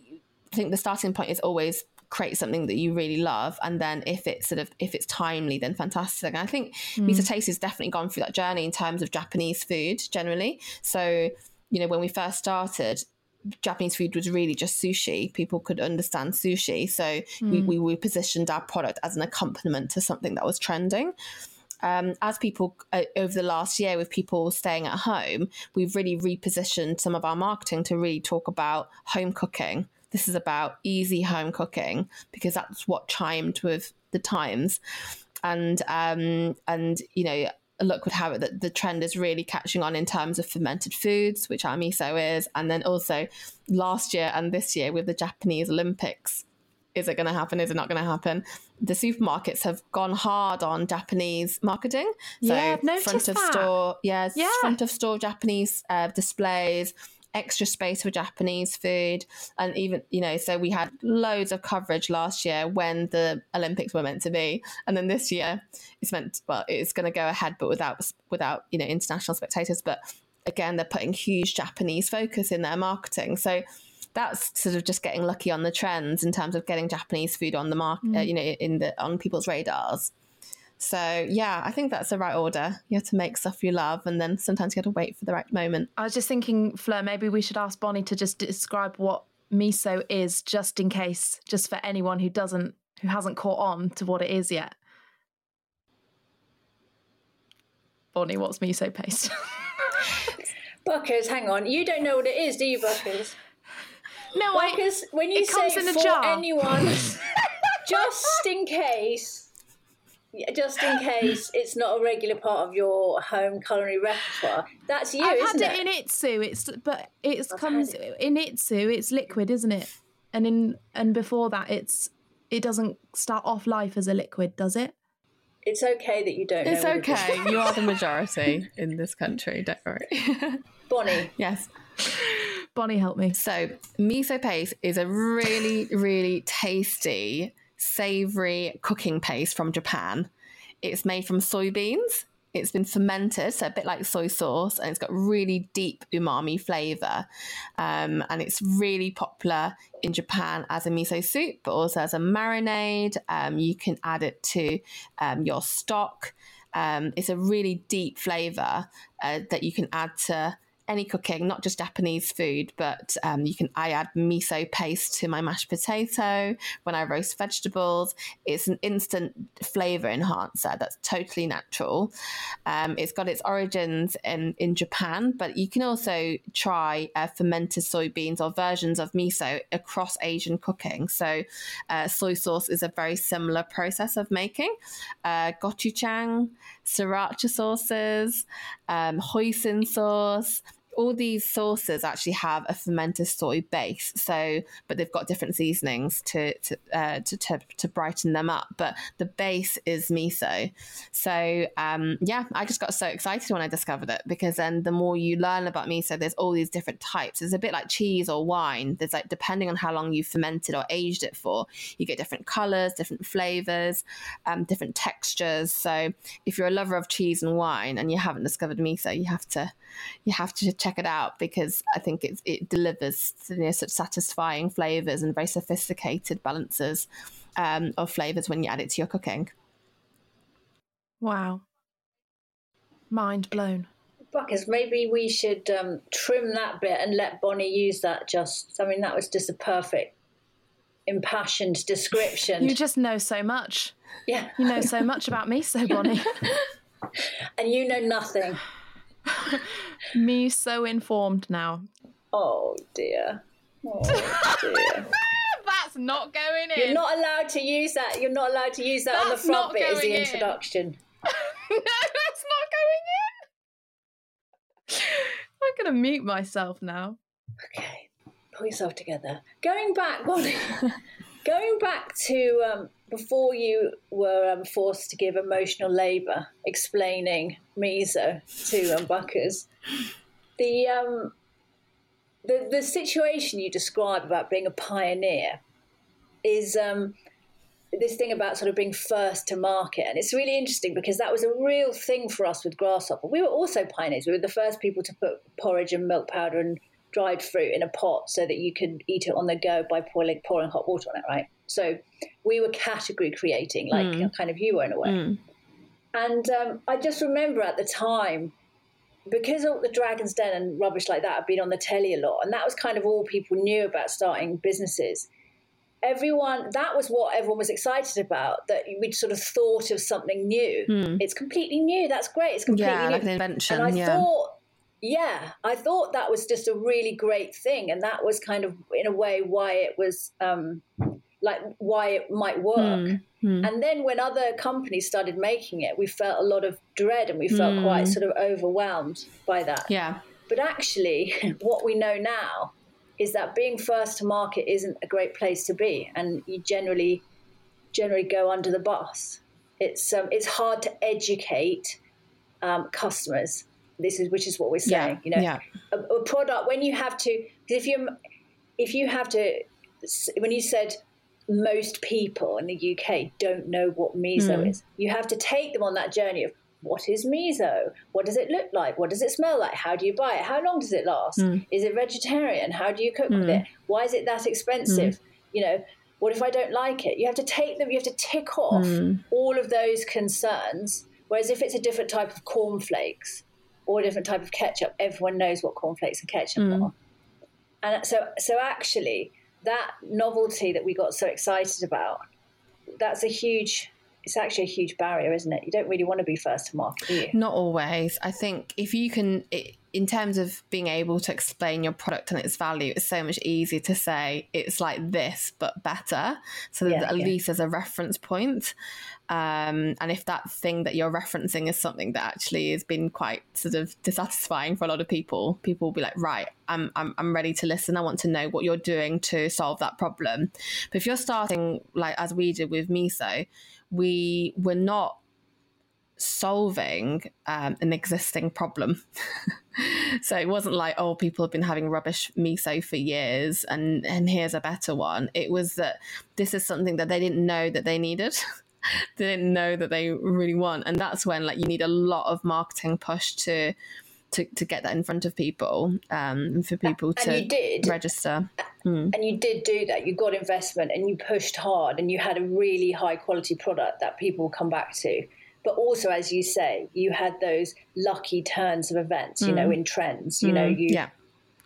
think the starting point is always create something that you really love and then if it's sort of if it's timely then fantastic and i think mm. miso taste has definitely gone through that journey in terms of japanese food generally so you know when we first started Japanese food was really just sushi. People could understand sushi. So mm. we, we, we positioned our product as an accompaniment to something that was trending. Um, as people uh, over the last year with people staying at home, we've really repositioned some of our marketing to really talk about home cooking. This is about easy home cooking because that's what chimed with the times, and um, and you know look would have it that the trend is really catching on in terms of fermented foods, which our miso is, and then also last year and this year with the Japanese Olympics. Is it going to happen? Is it not going to happen? The supermarkets have gone hard on Japanese marketing. So yeah, front of that. store, yes, yeah, front of store Japanese uh, displays, extra space for Japanese food. And even, you know, so we had loads of coverage last year when the Olympics were meant to be. And then this year it's meant, well, it's going to go ahead, but without, without, you know, international spectators. But again, they're putting huge Japanese focus in their marketing. So that's sort of just getting lucky on the trends in terms of getting Japanese food on the market, mm. uh, you know, in the, on people's radars. So yeah, I think that's the right order. You have to make stuff you love, and then sometimes you have to wait for the right moment. I was just thinking, Fleur, maybe we should ask Bonnie to just describe what miso is, just in case, just for anyone who doesn't, who hasn't caught on to what it is yet. Bonnie, what's miso paste? (laughs) Buckers, hang on. You don't know what it is, do you, Buckers? No, Buckers, I, when you it say comes in for a jar. anyone, (laughs) just in case just in case it's not a regular part of your home culinary repertoire. That's you, I've isn't had it, in itsu. It's but it comes in itsu. It's liquid, isn't it? And in and before that, it's it doesn't start off life as a liquid, does it? It's okay that you don't. It's know what it is. okay. you are the (laughs) majority in this country. Don't worry. (laughs) Bonnie. yes. Bonnie, help me. So, miso paste is a really, really tasty, savory cooking paste from Japan. It's made from soybeans. It's been fermented, so a bit like soy sauce, and it's got really deep umami flavor. Um, and it's really popular in Japan as a miso soup, but also as a marinade. Um, you can add it to um, your stock. Um, it's a really deep flavor uh, that you can add to any cooking, not just Japanese food, but um, you can. I add miso paste to my mashed potato when I roast vegetables. It's an instant flavor enhancer that's totally natural. Um, it's got its origins in in Japan, but you can also try uh, fermented soybeans or versions of miso across Asian cooking. So, uh, soy sauce is a very similar process of making. Uh, gochujang, sriracha sauces, um, hoisin sauce all these sauces actually have a fermented soy base. So, but they've got different seasonings to to, uh, to, to to brighten them up. But the base is miso. So, um, yeah, I just got so excited when I discovered it because then the more you learn about miso, there's all these different types. It's a bit like cheese or wine. There's like depending on how long you fermented or aged it for, you get different colors, different flavors, um, different textures. So, if you're a lover of cheese and wine and you haven't discovered miso, you have to you have to check it out because I think it, it delivers you know, such satisfying flavors and very sophisticated balances um, of flavors when you add it to your cooking. Wow. Mind blown. Buckers, maybe we should um, trim that bit and let Bonnie use that. Just, I mean, that was just a perfect, impassioned description. You just know so much. yeah, You know so much about miso, Bonnie. (laughs) and you know nothing. (laughs) me so informed now. Oh dear. Oh dear. (laughs) That's not going in. You're not allowed to use that. You're not allowed to use that on the front bit as the in. introduction. (laughs) no, that's not going in. I'm going to mute myself now. Okay, pull yourself together. Going back, Bonnie. (laughs) going back to um, before you were um, forced to give emotional labour explaining miso to um, Buckers, the, um, the the situation you describe about being a pioneer is um, this thing about sort of being first to market, and it's really interesting because that was a real thing for us with Grasshopper. We were also pioneers. We were the first people to put porridge and milk powder and dried fruit in a pot so that you can eat it on the go by pouring, pouring hot water on it, right? So we were category creating, like mm. kind of you were in a way. Mm. And um, I just remember at the time, because all the Dragon's Den and rubbish like that had been on the telly a lot, and that was kind of all people knew about starting businesses. Everyone, that was what everyone was excited about. That we'd sort of thought of something new. Mm. It's completely new. That's great. It's completely Yeah, new. like an invention. And I yeah. thought, yeah, I thought that was just a really great thing, and that was kind of in a way why it was um, like why it might work. Hmm, And then when other companies started making it, we felt a lot of dread and we felt quite sort of overwhelmed by that. Yeah. But actually, (laughs) what we know now is that being first to market isn't a great place to be, and you generally generally go under the bus. It's um, it's hard to educate um, customers. This is which is what we're saying. Yeah, You know, yeah. a, a product when you have to if you if you have to when you said most people in the UK don't know what miso Hmm. is, you have to take them on that journey of what is miso? What does it look like? What does it smell like? How do you buy it? How long does it last? Hmm. Is it vegetarian? How do you cook with it? Why is it that expensive? Hmm. You know, what if I don't like it? You have to take them, you have to tick off Hmm. all of those concerns. Whereas if it's a different type of cornflakes or a different type of ketchup, everyone knows what cornflakes and ketchup mm. are. And so, so actually, that novelty that we got so excited about, that's a huge, it's actually a huge barrier, isn't it? You don't really want to be first to market, do you? Not always. I think if you can, it, in terms of being able to explain your product and its value, it's so much easier to say it's like this but better. So that Yeah, at yeah. least as a reference point. Um, and if that thing that you're referencing is something that actually has been quite sort of dissatisfying for a lot of people, people will be like, right, I'm, I'm, I'm ready to listen. I want to know what you're doing to solve that problem. But if you're starting like as we did with Miso, we were not solving um, an existing problem. (laughs) so it wasn't like, oh, people have been having rubbish miso for years and, and here's a better one. It was that this is something that they didn't know that they needed. (laughs) (laughs) didn't know that they really want. And that's when like you need a lot of marketing push to to, to get that in front of people um, for people And to you did. register. Hmm. And you did do that. You got investment and you pushed hard and you had a really high quality product that people will come back to. But also, as you say, you had those lucky turns of events, you know, hmm. in trends. You hmm. know, you Yeah.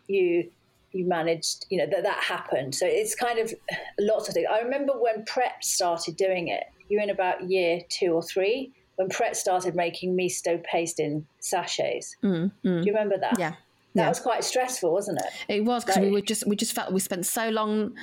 you you managed, you know, that that happened. So it's kind of lots of things. I remember when Pret started doing it. You were in about year two or three when Pret started making miso paste in sachets. Do you remember that? Mm, Yeah. That yeah. was quite stressful, wasn't it? It was because we were just we just felt we spent so long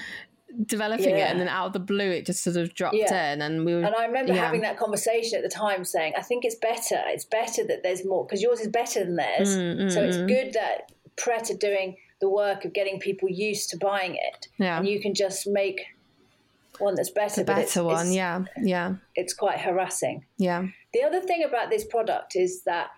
developing it, and then out of the blue, it just sort of dropped Yeah. in, and we were. And I remember yeah. having that conversation at the time saying, I think it's better. It's better that there's more because yours is better than theirs. Mm, so it's good that Pret are doing the work of getting people used to buying it. Yeah. And you can just make one that's better. the but it's- better one. it's, yeah, yeah, It's quite harassing. yeah. The other thing about this product is that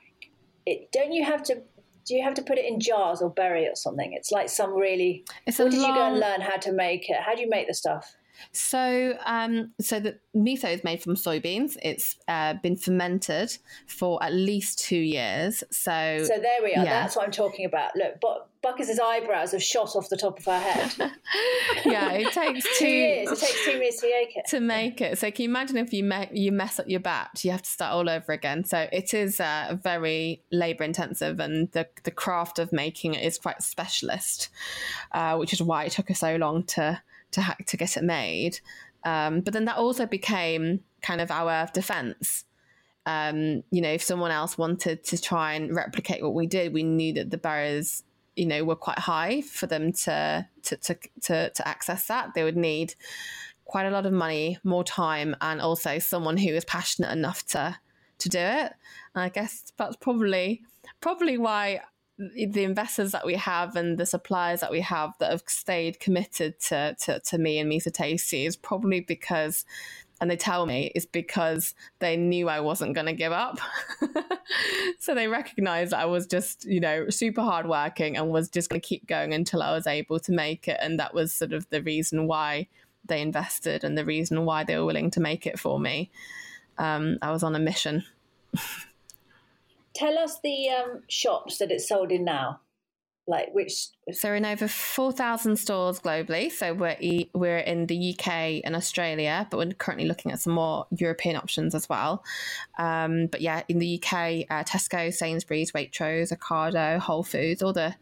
it don't you have to do you have to put it in jars or bury it or something? It's like some really It's a where did you go and learn how to make it? How do you make the stuff? So, um, so the miso is made from soybeans. It's uh, been fermented for at least two years. So, So there we are. Yeah. That's what I'm talking about. Look, Bu- Buckers's eyebrows have shot off the top of her head. (laughs) yeah, it takes (laughs) two two years. It takes two minutes to make it. (laughs) to make it. So, can you imagine if you me- you mess up your batch, you have to start all over again. So, it is uh, very labor intensive, and the the craft of making it is quite specialist, uh, which is why it took us so long to to ha- to get it made. Um, but then that also became kind of our defense. Um, you know, if someone else wanted to try and replicate what we did, we knew that the barriers, you know, were quite high for them to to to to, to access that. They would need quite a lot of money, more time, and also someone who is passionate enough to to do it. And I guess that's probably probably why the investors that we have and the suppliers that we have that have stayed committed to to, to me and Miso Tasty is probably because and they tell me it's because they knew I wasn't going to give up. (laughs) so they recognized I was just, you know, super hardworking and was just going to keep going until I was able to make it. And that was sort of the reason why they invested and the reason why they were willing to make it for me. Um, I was on a mission. (laughs) Tell us the um, shops that it's sold in now. Like which So in over 4,000 stores globally. So we're, e- we're in the UK and Australia, but we're currently looking at some more European options as well. Um, but yeah, in the UK, uh, Tesco, Sainsbury's, Waitrose, Ocado, Whole Foods, all the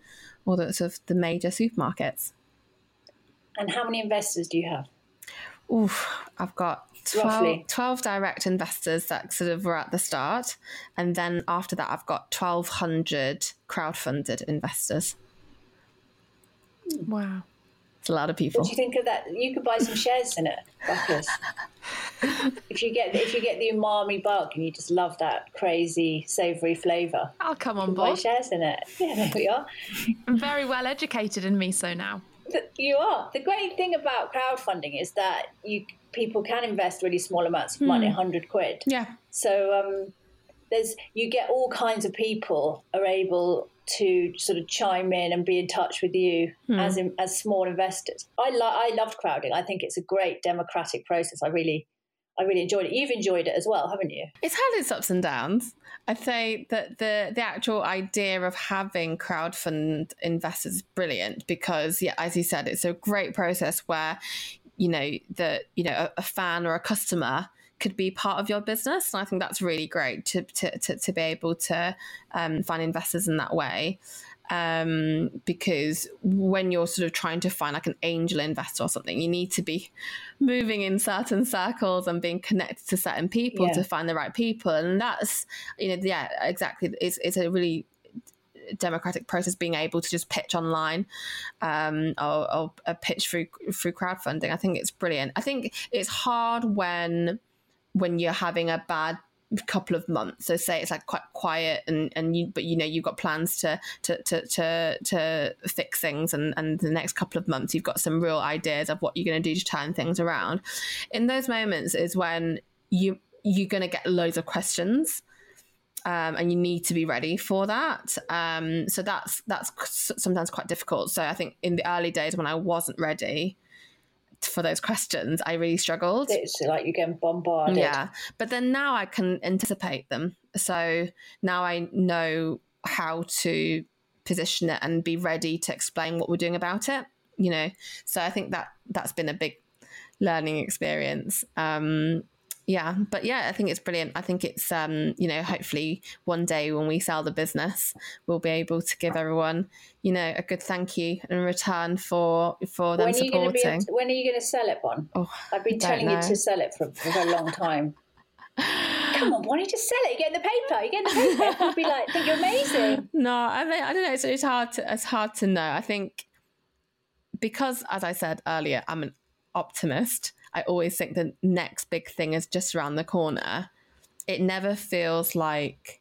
all the sort of the major supermarkets. and how many investors do you have? Oof, I've got 12, 12 direct investors that sort of were at the start. And then after that, I've got 1,200 crowdfunded investors. Wow. It's a lot of people. What do you think of that? You could buy some shares in it, (laughs) if you get if you get the umami bug and you just love that crazy savoury flavour, I'll come on buy shares in it. (laughs) Yeah, there we are. I'm very well educated in miso now. You are. The great thing about crowdfunding is that you people can invest really small amounts of money, hundred quid. yeah. So um, there's you get all kinds of people are able to sort of chime in and be in touch with you as in, as small investors. I lo- I loved crowding. I think it's a great democratic process. I really I really enjoyed it. You've enjoyed it as well, haven't you? It's had its ups and downs. I'd say that the the actual idea of having crowdfund investors is brilliant because, yeah, as you said, it's a great process where you know that you know a, a fan or a customer could be part of your business, and I think that's really great to to to, to be able to um, find investors in that way. Um, because when you're sort of trying to find like an angel investor or something, you need to be moving in certain circles and being connected to certain people Yeah. to find the right people. And that's, you know, yeah, exactly. It's, it's a really democratic process, being able to just pitch online um, or, or a pitch through through crowdfunding. I think it's brilliant. I think it's hard when when you're having a bad couple of months so say it's like quite quiet and and you but you know you've got plans to to to to, to fix things and and the next couple of months you've got some real ideas of what you're going to do to turn things around in those moments is when you you're going to get loads of questions um, and you need to be ready for that. Um, so that's that's sometimes quite difficult. So I think in the early days when I wasn't ready for those questions, I really struggled. It's like you're getting bombarded. Yeah, but then now I can anticipate them. So now I know how to position it and be ready to explain what we're doing about it. You know, so I think that that's been a big learning experience. Um, yeah but yeah i think it's brilliant i think it's um you know hopefully one day when we sell the business we'll be able to give everyone you know a good thank you in return for for them when supporting are be, when are you going to sell it bon oh, i've been telling know. you to sell it for, for a long time Come on, why don't you just sell it? You get in the paper. You get in the paper. You'd be like, think you're amazing. (laughs) No, I mean, I don't know. It's, it's hard to it's hard to know. I think because, as I said earlier, I'm an optimist. I always think the next big thing is just around the corner. It never feels like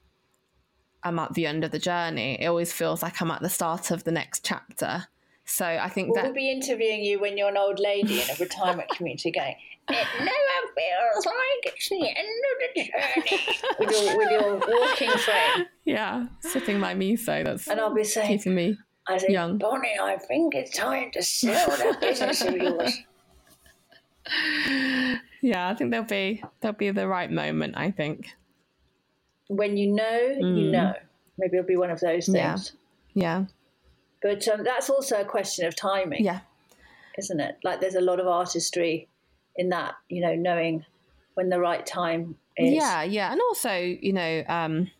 I'm at the end of the journey. It always feels like I'm at the start of the next chapter. So I think we'll that... be interviewing you when you're an old lady in a retirement community going, it never feels like it's the end of the journey (laughs) with your, with your walking frame. Yeah, sipping my miso. That's and I'll be saying, keeping me I think, young. Bonnie, I think it's time to sell that business of yours yeah, I think there'll be there'll be the right moment. I think when you know, mm. you know. Maybe it'll be one of those things. Yeah, yeah. But um, that's also a question of timing. Yeah, isn't it? Like there's a lot of artistry in that. You know, knowing when the right time is. Yeah, yeah, and also you know. Um,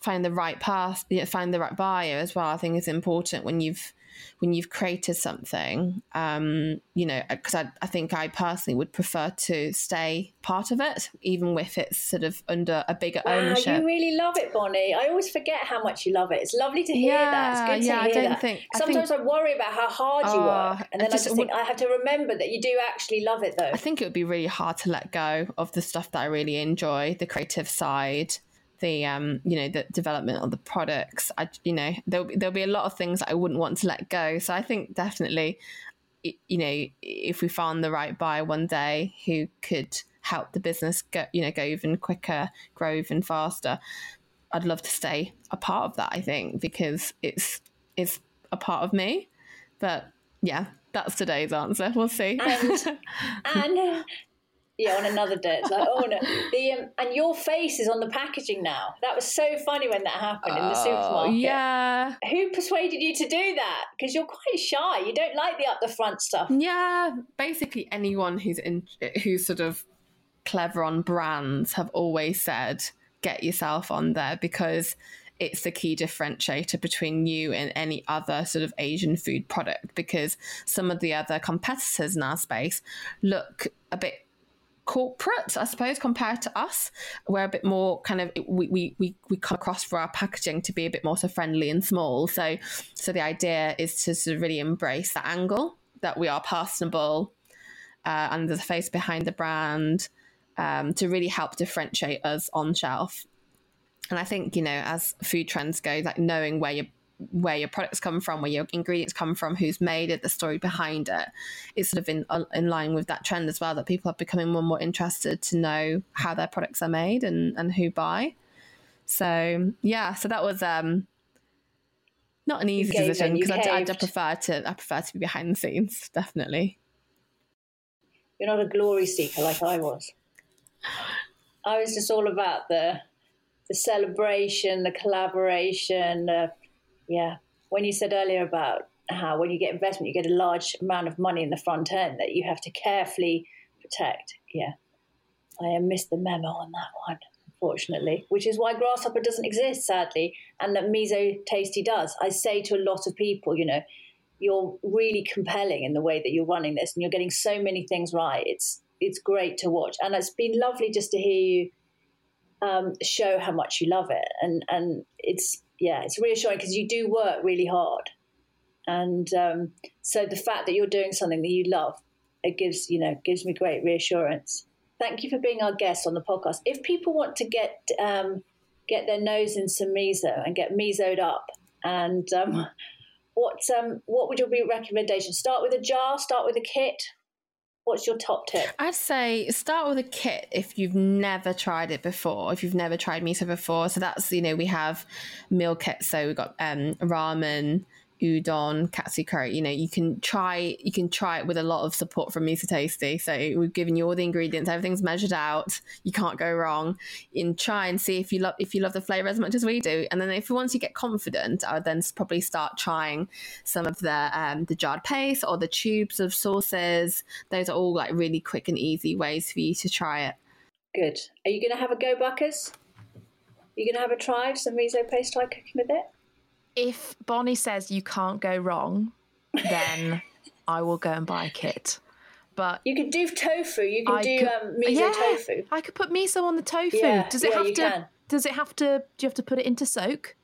find the right path, find the right buyer as well. I think is important when you've when you've created something, um, you know, because I, I think I personally would prefer to stay part of it, even if it's sort of under a bigger wow, ownership. You really love it, Bonnie. I always forget how much you love it. It's lovely to hear yeah, that. It's good yeah, to hear I don't that. Think, Sometimes I, think, I worry about how hard you uh, work, and then I just, I just think I have to remember that you do actually love it, though. I think it would be really hard to let go of the stuff that I really enjoy, the creative side the um, you know the development of the products. I you know there'll be, there'll be a lot of things that I wouldn't want to let go. So I think definitely, you know, if we found the right buyer one day who could help the business go you know go even quicker, grow even faster, I'd love to stay a part of that. I think because it's it's a part of me. But yeah, that's today's answer. We'll see. And, (laughs) and yeah, on another day. It's like, oh no. The um, and your face is on the packaging now. That was so funny when that happened in the oh, supermarket. Yeah. Who persuaded you to do that? Because you're quite shy. You don't like the up the front stuff. Yeah, basically anyone who's in who's sort of clever on brands have always said get yourself on there because it's the key differentiator between you and any other sort of Asian food product because some of the other competitors in our space look a bit corporate, I suppose, compared to us. We're a bit more kind of we, we we we come across for our packaging to be a bit more so friendly and small. So so the idea is to sort of really embrace that angle that we are personable uh, and the face behind the brand um, to really help differentiate us on shelf. And I think you know as food trends go, like knowing where you're where your products come from, where your ingredients come from, who's made it, the story behind it. It's sort of in uh, in line with that trend as well that people are becoming more and more interested to know how their products are made and and who buy. So yeah, so that was um not an easy decision because I, I prefer to I prefer to be behind the scenes definitely. You're not a glory seeker like I was. I was just all about the the celebration, the collaboration, the yeah. When you said earlier about how when you get investment, you get a large amount of money in the front end that you have to carefully protect. Yeah. I missed the memo on that one, unfortunately, which is why Grasshopper doesn't exist, sadly, and that Miso Tasty does. I say to a lot of people, you know, you're really compelling in the way that you're running this and you're getting so many things right. It's it's great to watch. And it's been lovely just to hear you um, show how much you love it. And and it's yeah, it's reassuring because you do work really hard, and um, so the fact that you're doing something that you love, it gives you know gives me great reassurance. Thank you for being our guest on the podcast. If people want to get um, get their nose in some miso and get misoed up, and um, (laughs) what um, what would your recommendation? Start with a jar. Start with a kit. What's your top tip? I'd say start with a kit if you've never tried it before, if you've never tried miso before. So that's, you know, we have meal kits. So we've got um, ramen, udon, katsu curry. You know, you can try you can try it with a lot of support from Miso Tasty. So we've given you all the ingredients, everything's measured out. You can't go wrong. And try and see if you love if you love the flavor as much as we do. And then if once you get confident, I would then probably start trying some of the um, the jarred paste or the tubes of sauces. Those are all like really quick and easy ways for you to try it. Good. Are you going to have a go, Buckers? Are you going to have a try of some miso paste try cooking with it? If Bonnie says you can't go wrong, then I will go and buy a kit. But You can do tofu. You can I do could- um, miso yeah, tofu. I could put miso on the tofu. Yeah, does it yeah, have to? can. Does it have to? Do you have to put it into soak?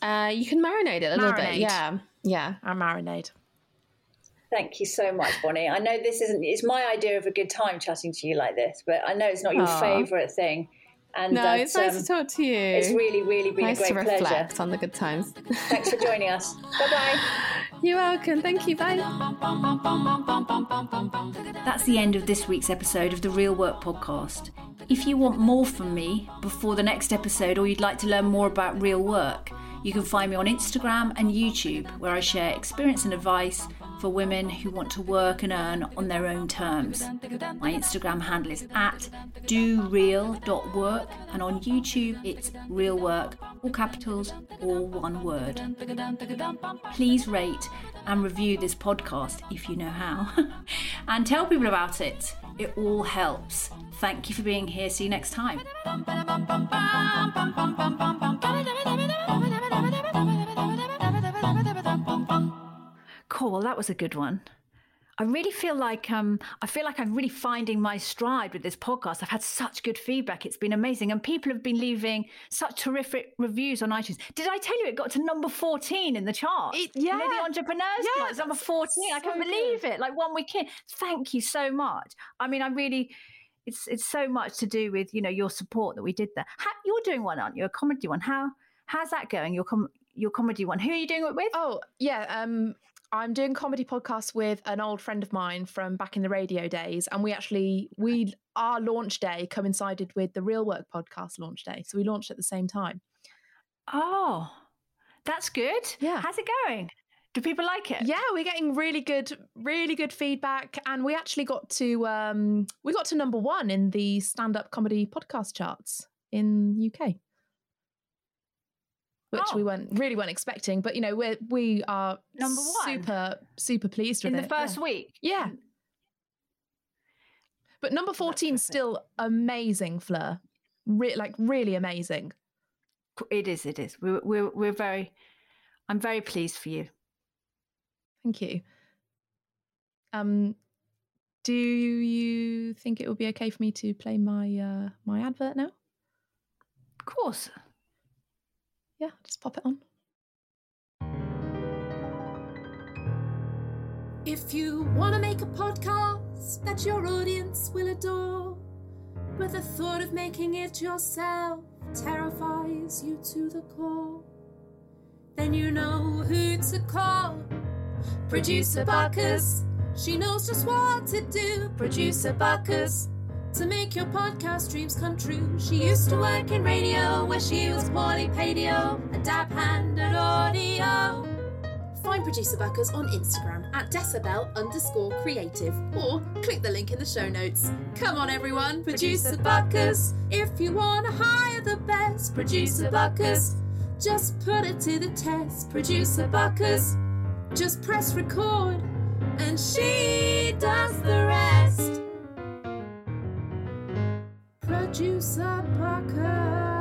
Uh, you can marinate it a little bit. Yeah. Yeah. I marinade. Thank you so much, Bonnie. I know this isn't, it's my idea of a good time chatting to you like this, but I know it's not your Aw. favourite thing. And No, that, it's nice um, to talk to you. It's really, really been nice a to great pleasure. reflect on the good times. Thanks for joining us. Bye bye. (laughs) You're welcome. Thank you. Bye. That's the end of this week's episode of the Real Work Podcast. If you want more from me before the next episode or you'd like to learn more about real work, you can find me on Instagram and YouTube, where I share experience and advice for women who want to work and earn on their own terms. My Instagram handle is at doreal.work, and on YouTube it's real work, all capitals, all one word. Please rate and review this podcast if you know how, and tell people about it. It all helps. Thank you for being here. See you next time. Cool. Well, that was a good one. I really feel like um, I feel like I'm really finding my stride with this podcast. I've had such good feedback; it's been amazing, and people have been leaving such terrific reviews on iTunes. Did I tell you it got to number fourteen in the chart? It- yeah. the entrepreneurs, Yeah, Club, number fourteen. I so couldn't believe it. Like one week in. Thank you so much. I mean, I really. It's it's so much to do with you know your support that we did there. How, you're doing one, aren't you? A comedy one. How how's that going? Your com- your comedy one. Who are you doing it with? Oh yeah, um, I'm doing comedy podcasts with an old friend of mine from back in the radio days, and we actually we our launch day coincided with the Real Work podcast launch day, so we launched at the same time. Oh, that's good. Yeah. How's it going? Do people like it? Yeah, we're getting really good, really good feedback, and we actually got to um, we got to number one in the stand up comedy podcast charts in UK. Which we Oh. weren't really weren't expecting, but you know we're we are Number one? super super pleased with In the first yeah. week. Yeah. But number 14 still amazing, Fleur. Re- like really amazing. It is. It is. We're, we're, we're very, I'm very pleased for you. Thank you. Um do you think it would be okay for me to play my uh my advert now? Of course. Yeah, just pop it on. If you want to make a podcast that your audience will adore, but the thought of making it yourself terrifies you to the core, then you know who to call. Producer Buckers, she knows just what to do. Producer Buckers, to make your podcast dreams come true. She used to work in radio where she was poorly paid, yo, a dab hand at audio. Find Producer Buckers on Instagram at decibel underscore creative or click the link in the show notes. Come on, everyone, Producer Buckers. If you want to hire the best, Producer Buckers, just put it to the test, Producer Buckers. Just press record and she does the rest juice up our.